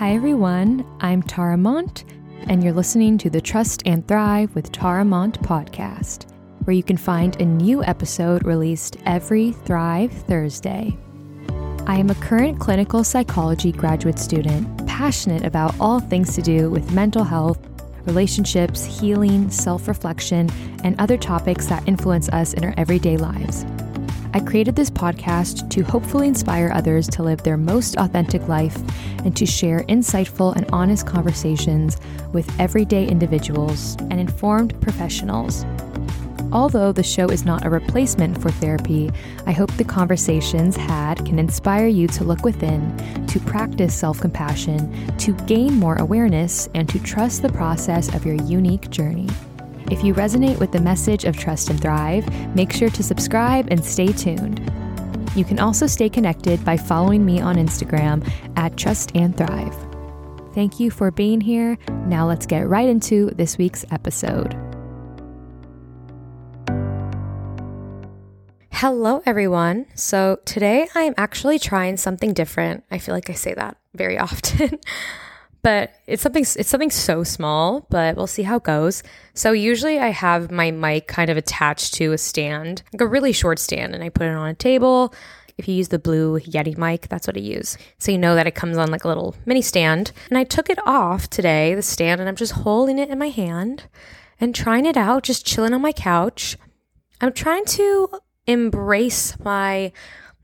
Hi, everyone. I'm Tara Mont, and you're listening to the Trust and Thrive with Tara Mont podcast, where you can find a new episode released every Thrive Thursday. I am a current clinical psychology graduate student, passionate about all things to do with mental health, relationships, healing, self reflection, and other topics that influence us in our everyday lives. I created this podcast to hopefully inspire others to live their most authentic life and to share insightful and honest conversations with everyday individuals and informed professionals. Although the show is not a replacement for therapy, I hope the conversations had can inspire you to look within, to practice self compassion, to gain more awareness, and to trust the process of your unique journey. If you resonate with the message of Trust and Thrive, make sure to subscribe and stay tuned. You can also stay connected by following me on Instagram at Trust and Thrive. Thank you for being here. Now let's get right into this week's episode. Hello, everyone. So, today I am actually trying something different. I feel like I say that very often but it's something it's something so small but we'll see how it goes. So usually i have my mic kind of attached to a stand like a really short stand and i put it on a table. If you use the blue yeti mic that's what i use. So you know that it comes on like a little mini stand. And i took it off today the stand and i'm just holding it in my hand and trying it out just chilling on my couch. I'm trying to embrace my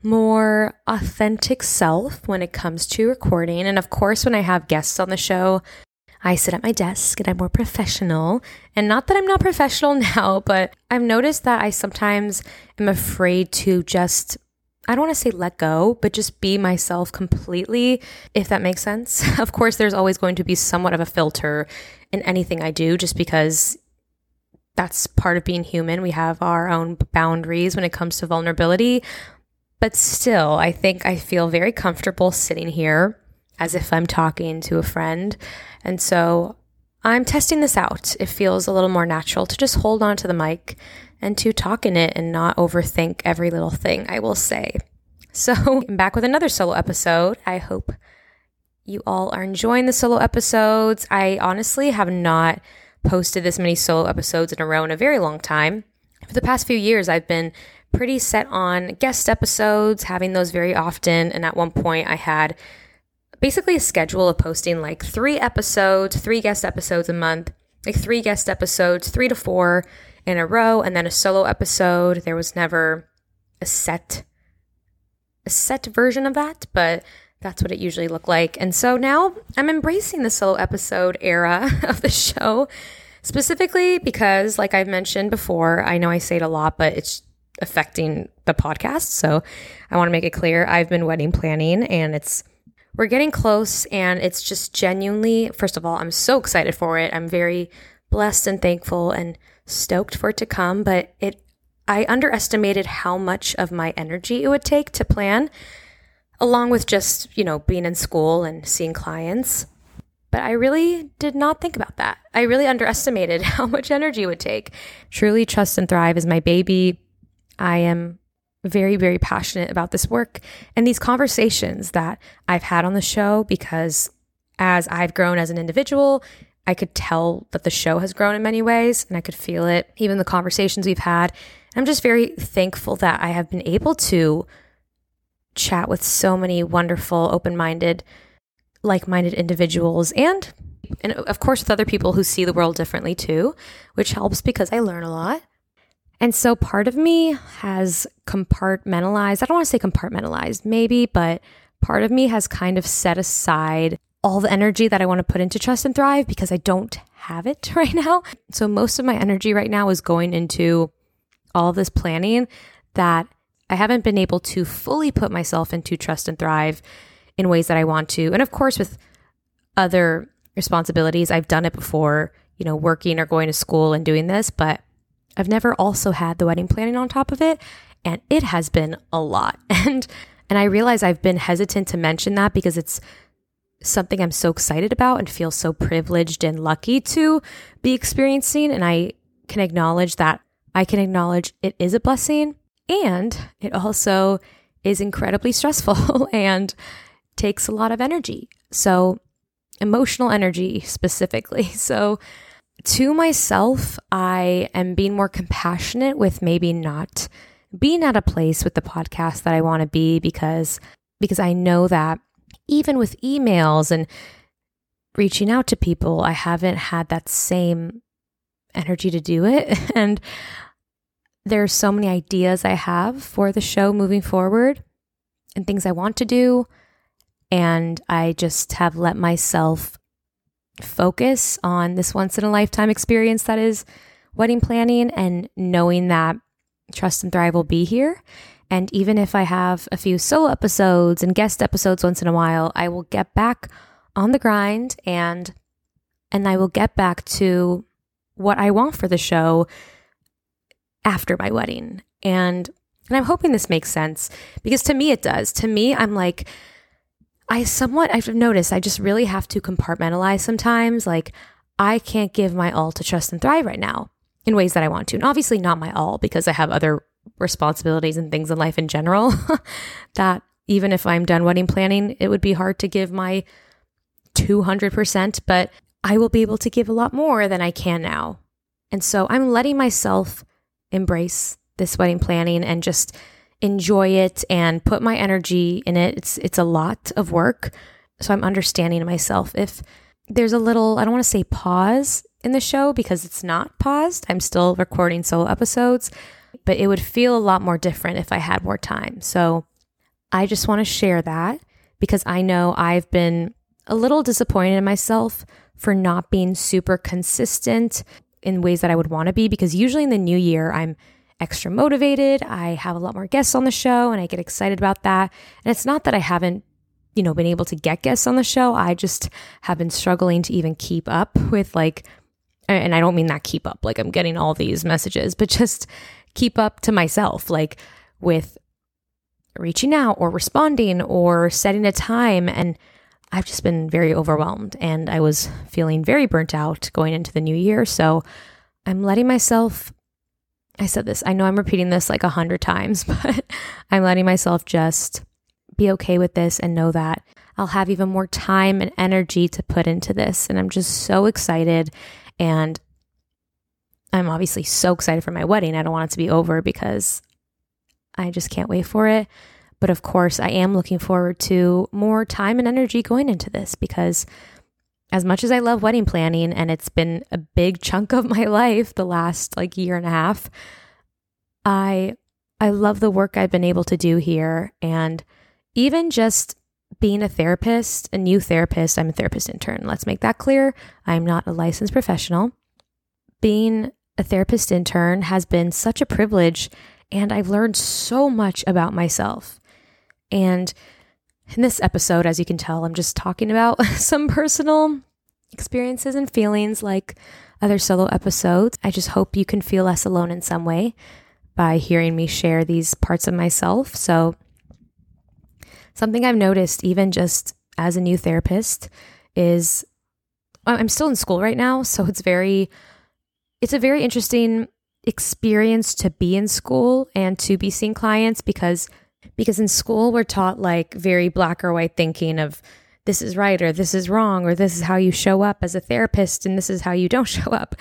more authentic self when it comes to recording. And of course, when I have guests on the show, I sit at my desk and I'm more professional. And not that I'm not professional now, but I've noticed that I sometimes am afraid to just, I don't want to say let go, but just be myself completely, if that makes sense. of course, there's always going to be somewhat of a filter in anything I do just because that's part of being human. We have our own boundaries when it comes to vulnerability. But still, I think I feel very comfortable sitting here as if I'm talking to a friend. And so I'm testing this out. It feels a little more natural to just hold on to the mic and to talk in it and not overthink every little thing I will say. So I'm back with another solo episode. I hope you all are enjoying the solo episodes. I honestly have not posted this many solo episodes in a row in a very long time. For the past few years, I've been pretty set on guest episodes, having those very often. And at one point, I had basically a schedule of posting like three episodes, three guest episodes a month, like three guest episodes, three to four in a row, and then a solo episode. There was never a set a set version of that, but that's what it usually looked like. And so now I'm embracing the solo episode era of the show, specifically because, like I've mentioned before, I know I say it a lot, but it's affecting the podcast. So I want to make it clear I've been wedding planning and it's we're getting close and it's just genuinely first of all, I'm so excited for it. I'm very blessed and thankful and stoked for it to come, but it I underestimated how much of my energy it would take to plan along with just, you know, being in school and seeing clients. But I really did not think about that. I really underestimated how much energy it would take. Truly Trust and Thrive is my baby. I am very, very passionate about this work and these conversations that I've had on the show because as I've grown as an individual, I could tell that the show has grown in many ways and I could feel it, even the conversations we've had. I'm just very thankful that I have been able to chat with so many wonderful, open minded, like minded individuals and and of course with other people who see the world differently too, which helps because I learn a lot. And so part of me has compartmentalized, I don't want to say compartmentalized, maybe, but part of me has kind of set aside all the energy that I want to put into Trust and Thrive because I don't have it right now. So most of my energy right now is going into all this planning that I haven't been able to fully put myself into Trust and Thrive in ways that I want to. And of course, with other responsibilities, I've done it before, you know, working or going to school and doing this, but I've never also had the wedding planning on top of it, and it has been a lot. And and I realize I've been hesitant to mention that because it's something I'm so excited about and feel so privileged and lucky to be experiencing and I can acknowledge that I can acknowledge it is a blessing and it also is incredibly stressful and takes a lot of energy. So emotional energy specifically. So, to myself, I am being more compassionate with maybe not being at a place with the podcast that I want to be because because I know that even with emails and reaching out to people, I haven't had that same energy to do it. And there's so many ideas I have for the show moving forward and things I want to do. And I just have let myself focus on this once in a lifetime experience that is wedding planning and knowing that Trust and Thrive will be here. And even if I have a few solo episodes and guest episodes once in a while, I will get back on the grind and and I will get back to what I want for the show after my wedding. And and I'm hoping this makes sense because to me it does. To me, I'm like I somewhat, I've noticed I just really have to compartmentalize sometimes. Like, I can't give my all to Trust and Thrive right now in ways that I want to. And obviously, not my all because I have other responsibilities and things in life in general that even if I'm done wedding planning, it would be hard to give my 200%, but I will be able to give a lot more than I can now. And so I'm letting myself embrace this wedding planning and just enjoy it and put my energy in it. It's it's a lot of work. So I'm understanding myself if there's a little I don't want to say pause in the show because it's not paused. I'm still recording solo episodes, but it would feel a lot more different if I had more time. So I just want to share that because I know I've been a little disappointed in myself for not being super consistent in ways that I would want to be because usually in the new year I'm extra motivated. I have a lot more guests on the show and I get excited about that. And it's not that I haven't, you know, been able to get guests on the show. I just have been struggling to even keep up with like, and I don't mean that keep up, like I'm getting all these messages, but just keep up to myself, like with reaching out or responding or setting a time. And I've just been very overwhelmed and I was feeling very burnt out going into the new year. So I'm letting myself I said this, I know I'm repeating this like a hundred times, but I'm letting myself just be okay with this and know that I'll have even more time and energy to put into this. And I'm just so excited. And I'm obviously so excited for my wedding. I don't want it to be over because I just can't wait for it. But of course, I am looking forward to more time and energy going into this because as much as I love wedding planning and it's been a big chunk of my life the last like year and a half, I I love the work I've been able to do here and even just being a therapist, a new therapist, I'm a therapist intern. Let's make that clear. I'm not a licensed professional. Being a therapist intern has been such a privilege and I've learned so much about myself. And in this episode, as you can tell, I'm just talking about some personal experiences and feelings like other solo episodes. I just hope you can feel less alone in some way by hearing me share these parts of myself. So, something I've noticed, even just as a new therapist, is I'm still in school right now. So, it's very, it's a very interesting experience to be in school and to be seeing clients because because in school we're taught like very black or white thinking of this is right or this is wrong or this is how you show up as a therapist and this is how you don't show up.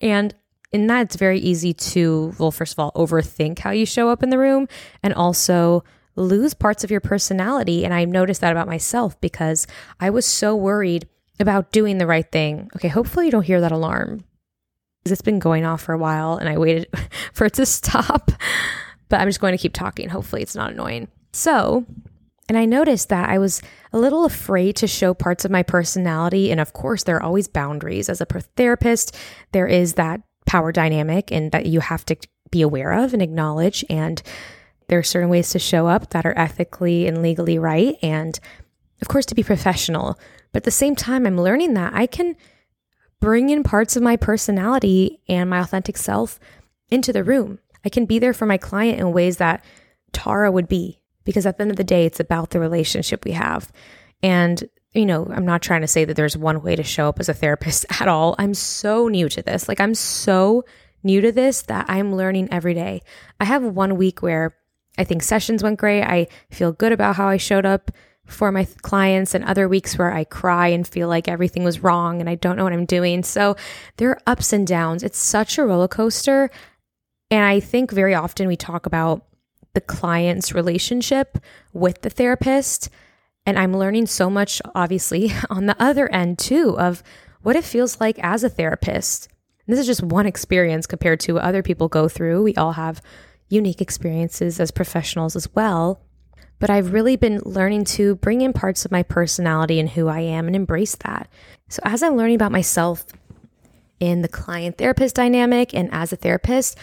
And in that it's very easy to well first of all overthink how you show up in the room and also lose parts of your personality and I noticed that about myself because I was so worried about doing the right thing. Okay, hopefully you don't hear that alarm. It's been going off for a while and I waited for it to stop but I'm just going to keep talking. Hopefully, it's not annoying. So, and I noticed that I was a little afraid to show parts of my personality. And of course, there are always boundaries. As a therapist, there is that power dynamic and that you have to be aware of and acknowledge. And there are certain ways to show up that are ethically and legally right. And of course, to be professional. But at the same time, I'm learning that I can bring in parts of my personality and my authentic self into the room. I can be there for my client in ways that Tara would be because at the end of the day, it's about the relationship we have. And, you know, I'm not trying to say that there's one way to show up as a therapist at all. I'm so new to this. Like, I'm so new to this that I'm learning every day. I have one week where I think sessions went great. I feel good about how I showed up for my clients and other weeks where I cry and feel like everything was wrong and I don't know what I'm doing. So there are ups and downs. It's such a roller coaster. And I think very often we talk about the client's relationship with the therapist. And I'm learning so much, obviously, on the other end too, of what it feels like as a therapist. And this is just one experience compared to what other people go through. We all have unique experiences as professionals as well. But I've really been learning to bring in parts of my personality and who I am and embrace that. So as I'm learning about myself in the client therapist dynamic and as a therapist,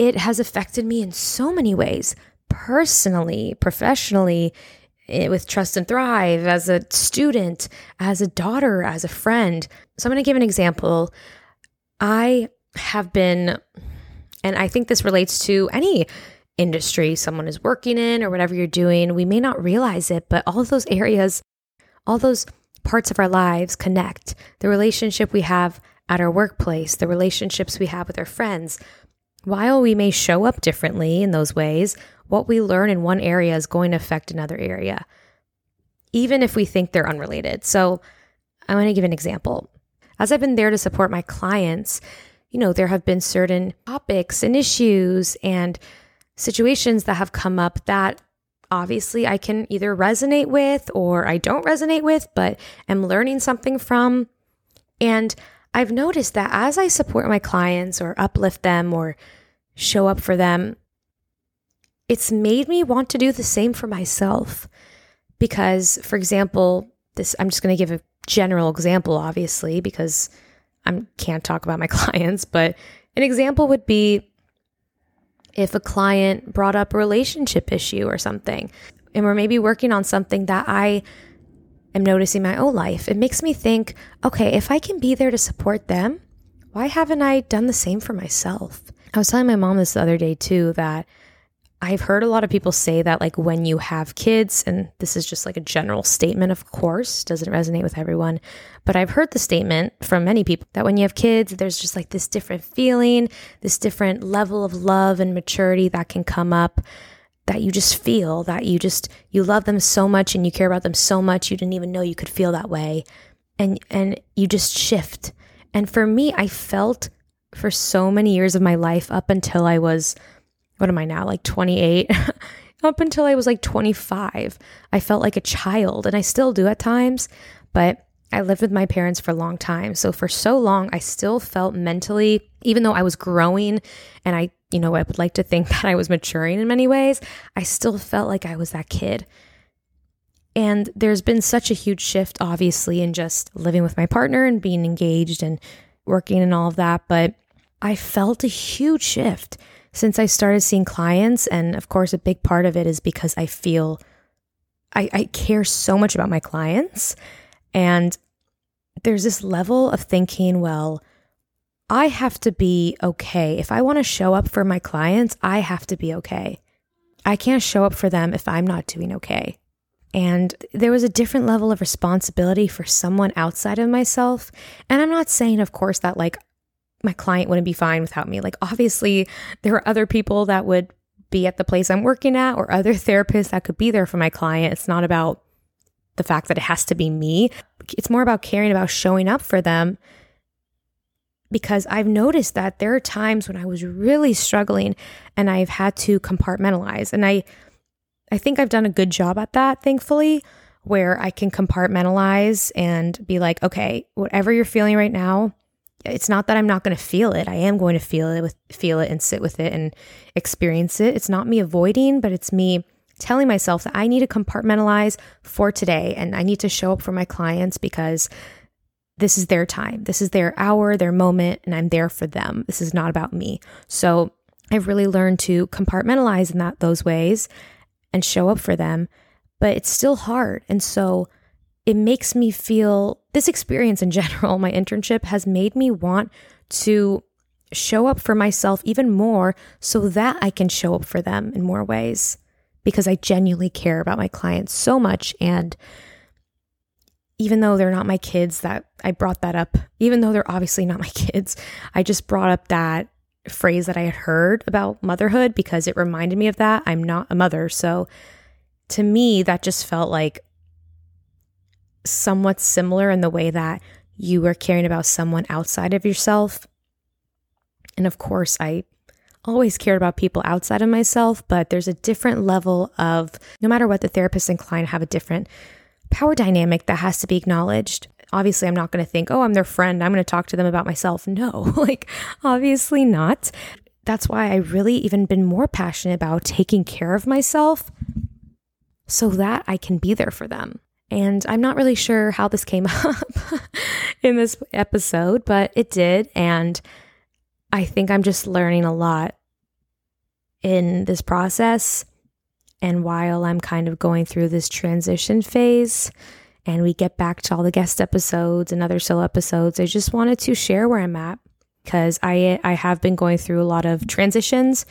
it has affected me in so many ways personally, professionally, eh, with Trust and Thrive, as a student, as a daughter, as a friend. So I'm going to give an example. I have been, and I think this relates to any industry someone is working in or whatever you're doing. We may not realize it, but all those areas, all those parts of our lives connect. The relationship we have at our workplace, the relationships we have with our friends. While we may show up differently in those ways, what we learn in one area is going to affect another area, even if we think they're unrelated. So, I want to give an example. As I've been there to support my clients, you know, there have been certain topics and issues and situations that have come up that obviously I can either resonate with or I don't resonate with, but am learning something from. And I've noticed that as I support my clients or uplift them or show up for them, it's made me want to do the same for myself. Because, for example, this I'm just going to give a general example, obviously, because I can't talk about my clients, but an example would be if a client brought up a relationship issue or something, and we're maybe working on something that I am noticing my own life, it makes me think, okay, if I can be there to support them, why haven't I done the same for myself? I was telling my mom this the other day too that I've heard a lot of people say that, like, when you have kids, and this is just like a general statement, of course, doesn't resonate with everyone, but I've heard the statement from many people that when you have kids, there's just like this different feeling, this different level of love and maturity that can come up that you just feel that you just you love them so much and you care about them so much you didn't even know you could feel that way and and you just shift and for me i felt for so many years of my life up until i was what am I now, like 28? Up until I was like 25, I felt like a child, and I still do at times, but I lived with my parents for a long time. So for so long, I still felt mentally, even though I was growing and I, you know, I would like to think that I was maturing in many ways, I still felt like I was that kid. And there's been such a huge shift, obviously, in just living with my partner and being engaged and working and all of that. But I felt a huge shift since I started seeing clients. And of course, a big part of it is because I feel I, I care so much about my clients. And there's this level of thinking, well, I have to be okay. If I want to show up for my clients, I have to be okay. I can't show up for them if I'm not doing okay. And there was a different level of responsibility for someone outside of myself. And I'm not saying, of course, that like my client wouldn't be fine without me. Like, obviously, there are other people that would be at the place I'm working at or other therapists that could be there for my client. It's not about the fact that it has to be me, it's more about caring about showing up for them. Because I've noticed that there are times when I was really struggling and I've had to compartmentalize. And I, I think I've done a good job at that, thankfully, where I can compartmentalize and be like, okay, whatever you're feeling right now, it's not that I'm not going to feel it. I am going to feel it with feel it and sit with it and experience it. It's not me avoiding, but it's me telling myself that I need to compartmentalize for today and I need to show up for my clients because this is their time. This is their hour, their moment, and I'm there for them. This is not about me. So I've really learned to compartmentalize in that those ways and show up for them, but it's still hard. And so it makes me feel this experience in general, my internship has made me want to show up for myself even more so that I can show up for them in more ways because I genuinely care about my clients so much. And even though they're not my kids, that I brought that up, even though they're obviously not my kids, I just brought up that phrase that I had heard about motherhood because it reminded me of that. I'm not a mother. So to me, that just felt like somewhat similar in the way that you were caring about someone outside of yourself. And of course, I always cared about people outside of myself, but there's a different level of no matter what the therapist and client have a different power dynamic that has to be acknowledged. Obviously, I'm not going to think, oh, I'm their friend. I'm going to talk to them about myself. No, like, obviously not. That's why I really even been more passionate about taking care of myself so that I can be there for them. And I'm not really sure how this came up in this episode, but it did. And I think I'm just learning a lot in this process. And while I'm kind of going through this transition phase and we get back to all the guest episodes and other solo episodes, I just wanted to share where I'm at because I I have been going through a lot of transitions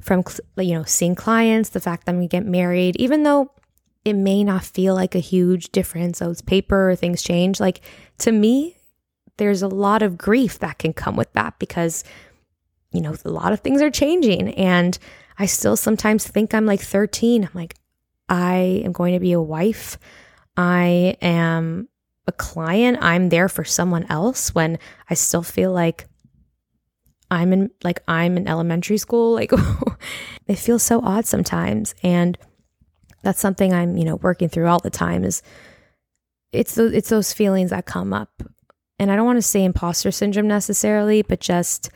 from you know seeing clients, the fact that I'm gonna get married, even though it may not feel like a huge difference. So it's paper things change. Like to me, there's a lot of grief that can come with that because, you know, a lot of things are changing. And I still sometimes think I'm like 13. I'm like, I am going to be a wife. I am a client. I'm there for someone else when I still feel like I'm in like I'm in elementary school. Like it feels so odd sometimes. And that's something I'm, you know, working through all the time is it's those, it's those feelings that come up and I don't want to say imposter syndrome necessarily, but just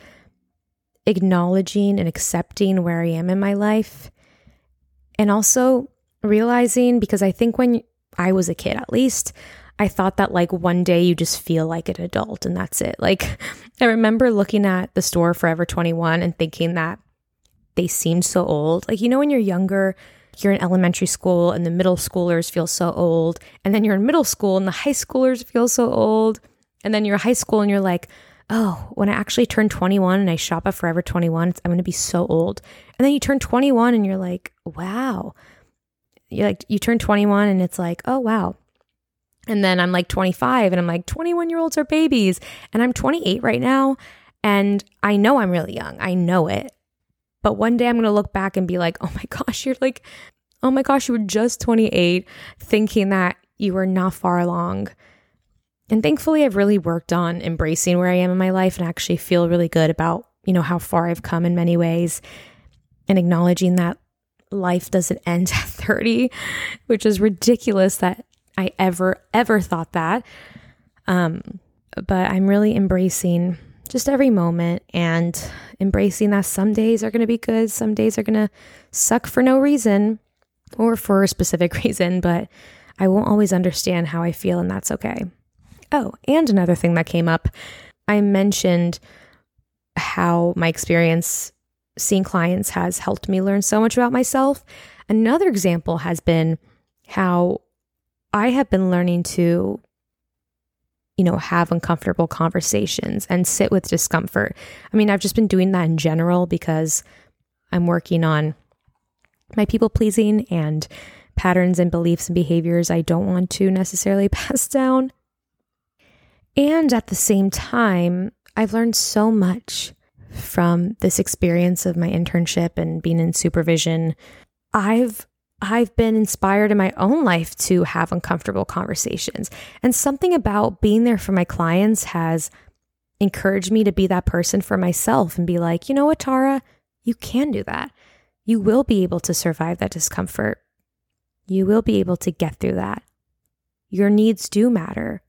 acknowledging and accepting where I am in my life. And also realizing, because I think when I was a kid, at least, I thought that like one day you just feel like an adult and that's it. Like, I remember looking at the store Forever 21 and thinking that they seemed so old. Like, you know, when you're younger, you're in elementary school and the middle schoolers feel so old. And then you're in middle school and the high schoolers feel so old. And then you're high school and you're like, oh, when I actually turn 21 and I shop at Forever 21, I'm going to be so old. And then you turn 21 and you're like, wow. You're like, you turn 21 and it's like, oh, wow. And then I'm like 25 and I'm like, 21 year olds are babies. And I'm 28 right now. And I know I'm really young. I know it. But one day I'm going to look back and be like, oh my gosh, you're like, oh my gosh, you were just 28 thinking that you were not far along and thankfully, I've really worked on embracing where I am in my life and actually feel really good about, you know, how far I've come in many ways and acknowledging that life doesn't end at 30, which is ridiculous that I ever, ever thought that. Um, but I'm really embracing just every moment and embracing that some days are going to be good, some days are going to suck for no reason or for a specific reason, but I won't always understand how I feel, and that's okay. Oh, and another thing that came up I mentioned how my experience seeing clients has helped me learn so much about myself. Another example has been how I have been learning to, you know, have uncomfortable conversations and sit with discomfort. I mean, I've just been doing that in general because I'm working on my people pleasing and patterns and beliefs and behaviors I don't want to necessarily pass down. And at the same time, I've learned so much from this experience of my internship and being in supervision. I've I've been inspired in my own life to have uncomfortable conversations. And something about being there for my clients has encouraged me to be that person for myself and be like, you know what, Tara, you can do that. You will be able to survive that discomfort. You will be able to get through that. Your needs do matter.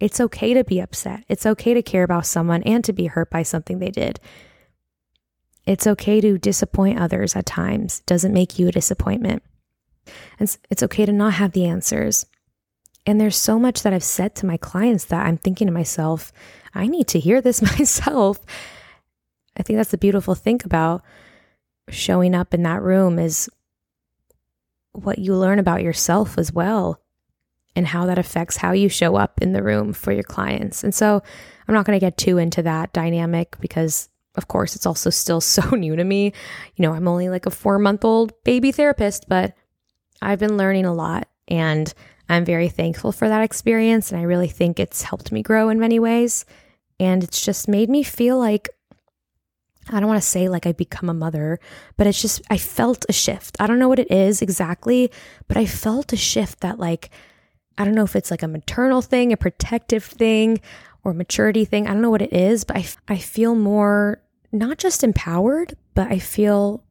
It's okay to be upset. It's okay to care about someone and to be hurt by something they did. It's okay to disappoint others at times. It doesn't make you a disappointment. And it's okay to not have the answers. And there's so much that I've said to my clients that I'm thinking to myself, I need to hear this myself. I think that's the beautiful thing about showing up in that room is what you learn about yourself as well and how that affects how you show up in the room for your clients. And so I'm not going to get too into that dynamic because, of course, it's also still so new to me. You know, I'm only like a four month old baby therapist, but I've been learning a lot and I'm very thankful for that experience. And I really think it's helped me grow in many ways. And it's just made me feel like I don't want to say like I become a mother, but it's just, I felt a shift. I don't know what it is exactly, but I felt a shift that like, I don't know if it's like a maternal thing, a protective thing, or maturity thing. I don't know what it is, but I, I feel more not just empowered, but I feel,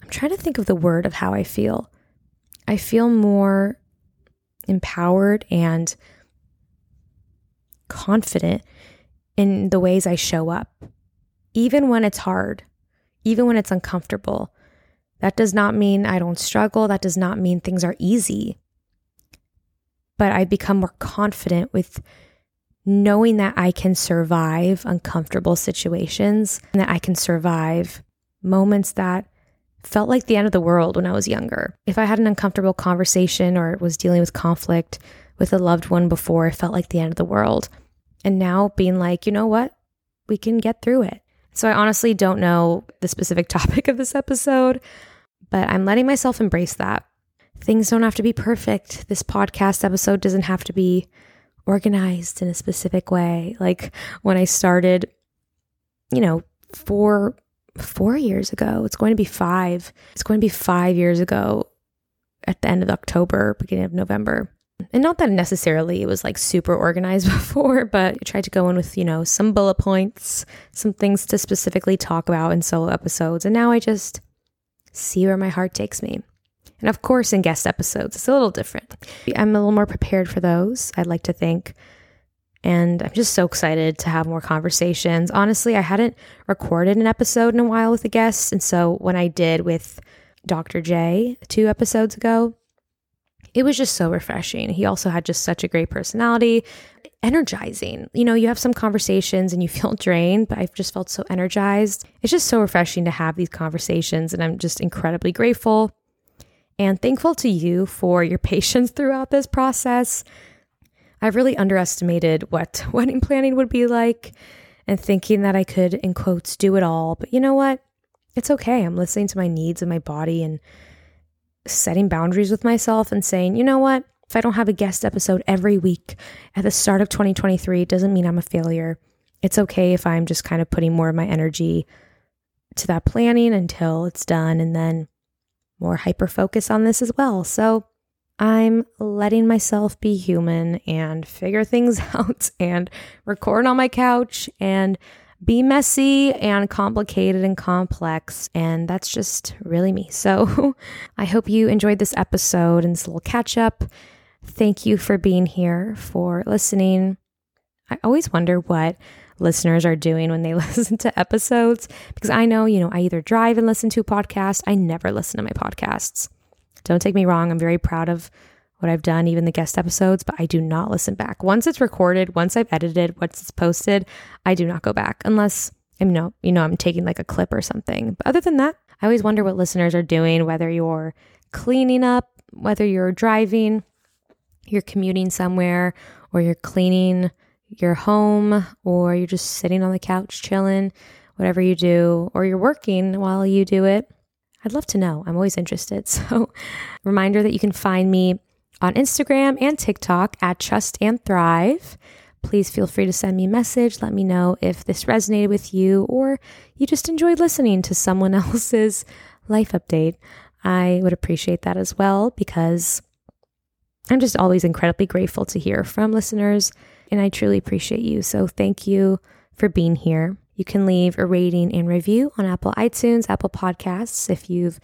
I'm trying to think of the word of how I feel. I feel more empowered and confident in the ways I show up, even when it's hard, even when it's uncomfortable. That does not mean I don't struggle. That does not mean things are easy. But I've become more confident with knowing that I can survive uncomfortable situations and that I can survive moments that felt like the end of the world when I was younger. If I had an uncomfortable conversation or was dealing with conflict with a loved one before, it felt like the end of the world. And now being like, you know what? We can get through it. So I honestly don't know the specific topic of this episode, but I'm letting myself embrace that. Things don't have to be perfect. This podcast episode doesn't have to be organized in a specific way. Like when I started, you know, four four years ago. It's going to be five. It's going to be five years ago at the end of October, beginning of November. And not that necessarily it was like super organized before, but I tried to go in with, you know, some bullet points, some things to specifically talk about in solo episodes. And now I just see where my heart takes me. And of course, in guest episodes, it's a little different. I'm a little more prepared for those, I'd like to think. And I'm just so excited to have more conversations. Honestly, I hadn't recorded an episode in a while with a guest. And so when I did with Dr. J two episodes ago, it was just so refreshing. He also had just such a great personality, energizing. You know, you have some conversations and you feel drained, but I've just felt so energized. It's just so refreshing to have these conversations. And I'm just incredibly grateful and thankful to you for your patience throughout this process. I've really underestimated what wedding planning would be like and thinking that I could, in quotes, do it all. But you know what? It's okay. I'm listening to my needs and my body and setting boundaries with myself and saying, you know what? If I don't have a guest episode every week at the start of 2023, it doesn't mean I'm a failure. It's okay if I'm just kind of putting more of my energy to that planning until it's done and then more hyper focus on this as well. So I'm letting myself be human and figure things out and record on my couch and be messy and complicated and complex. And that's just really me. So I hope you enjoyed this episode and this little catch up. Thank you for being here, for listening. I always wonder what listeners are doing when they listen to episodes because I know, you know, I either drive and listen to a podcast, I never listen to my podcasts. Don't take me wrong, I'm very proud of what I've done, even the guest episodes, but I do not listen back. Once it's recorded, once I've edited, once it's posted, I do not go back unless I'm you know, you know, I'm taking like a clip or something. But other than that, I always wonder what listeners are doing, whether you're cleaning up, whether you're driving, you're commuting somewhere, or you're cleaning your home, or you're just sitting on the couch chilling, whatever you do, or you're working while you do it. I'd love to know. I'm always interested. So, reminder that you can find me on Instagram and TikTok at Trust and Thrive. Please feel free to send me a message. Let me know if this resonated with you or you just enjoyed listening to someone else's life update. I would appreciate that as well because I'm just always incredibly grateful to hear from listeners and I truly appreciate you. So thank you for being here. You can leave a rating and review on Apple iTunes, Apple Podcasts if you've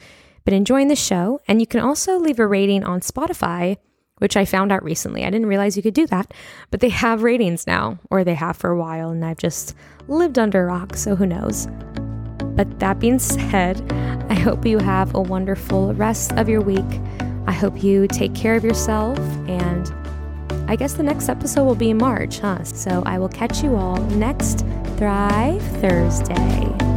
been enjoying the show. And you can also leave a rating on Spotify, which I found out recently. I didn't realize you could do that, but they have ratings now, or they have for a while, and I've just lived under a rock, so who knows. But that being said, I hope you have a wonderful rest of your week. I hope you take care of yourself and I guess the next episode will be in March, huh? So I will catch you all next Thrive Thursday.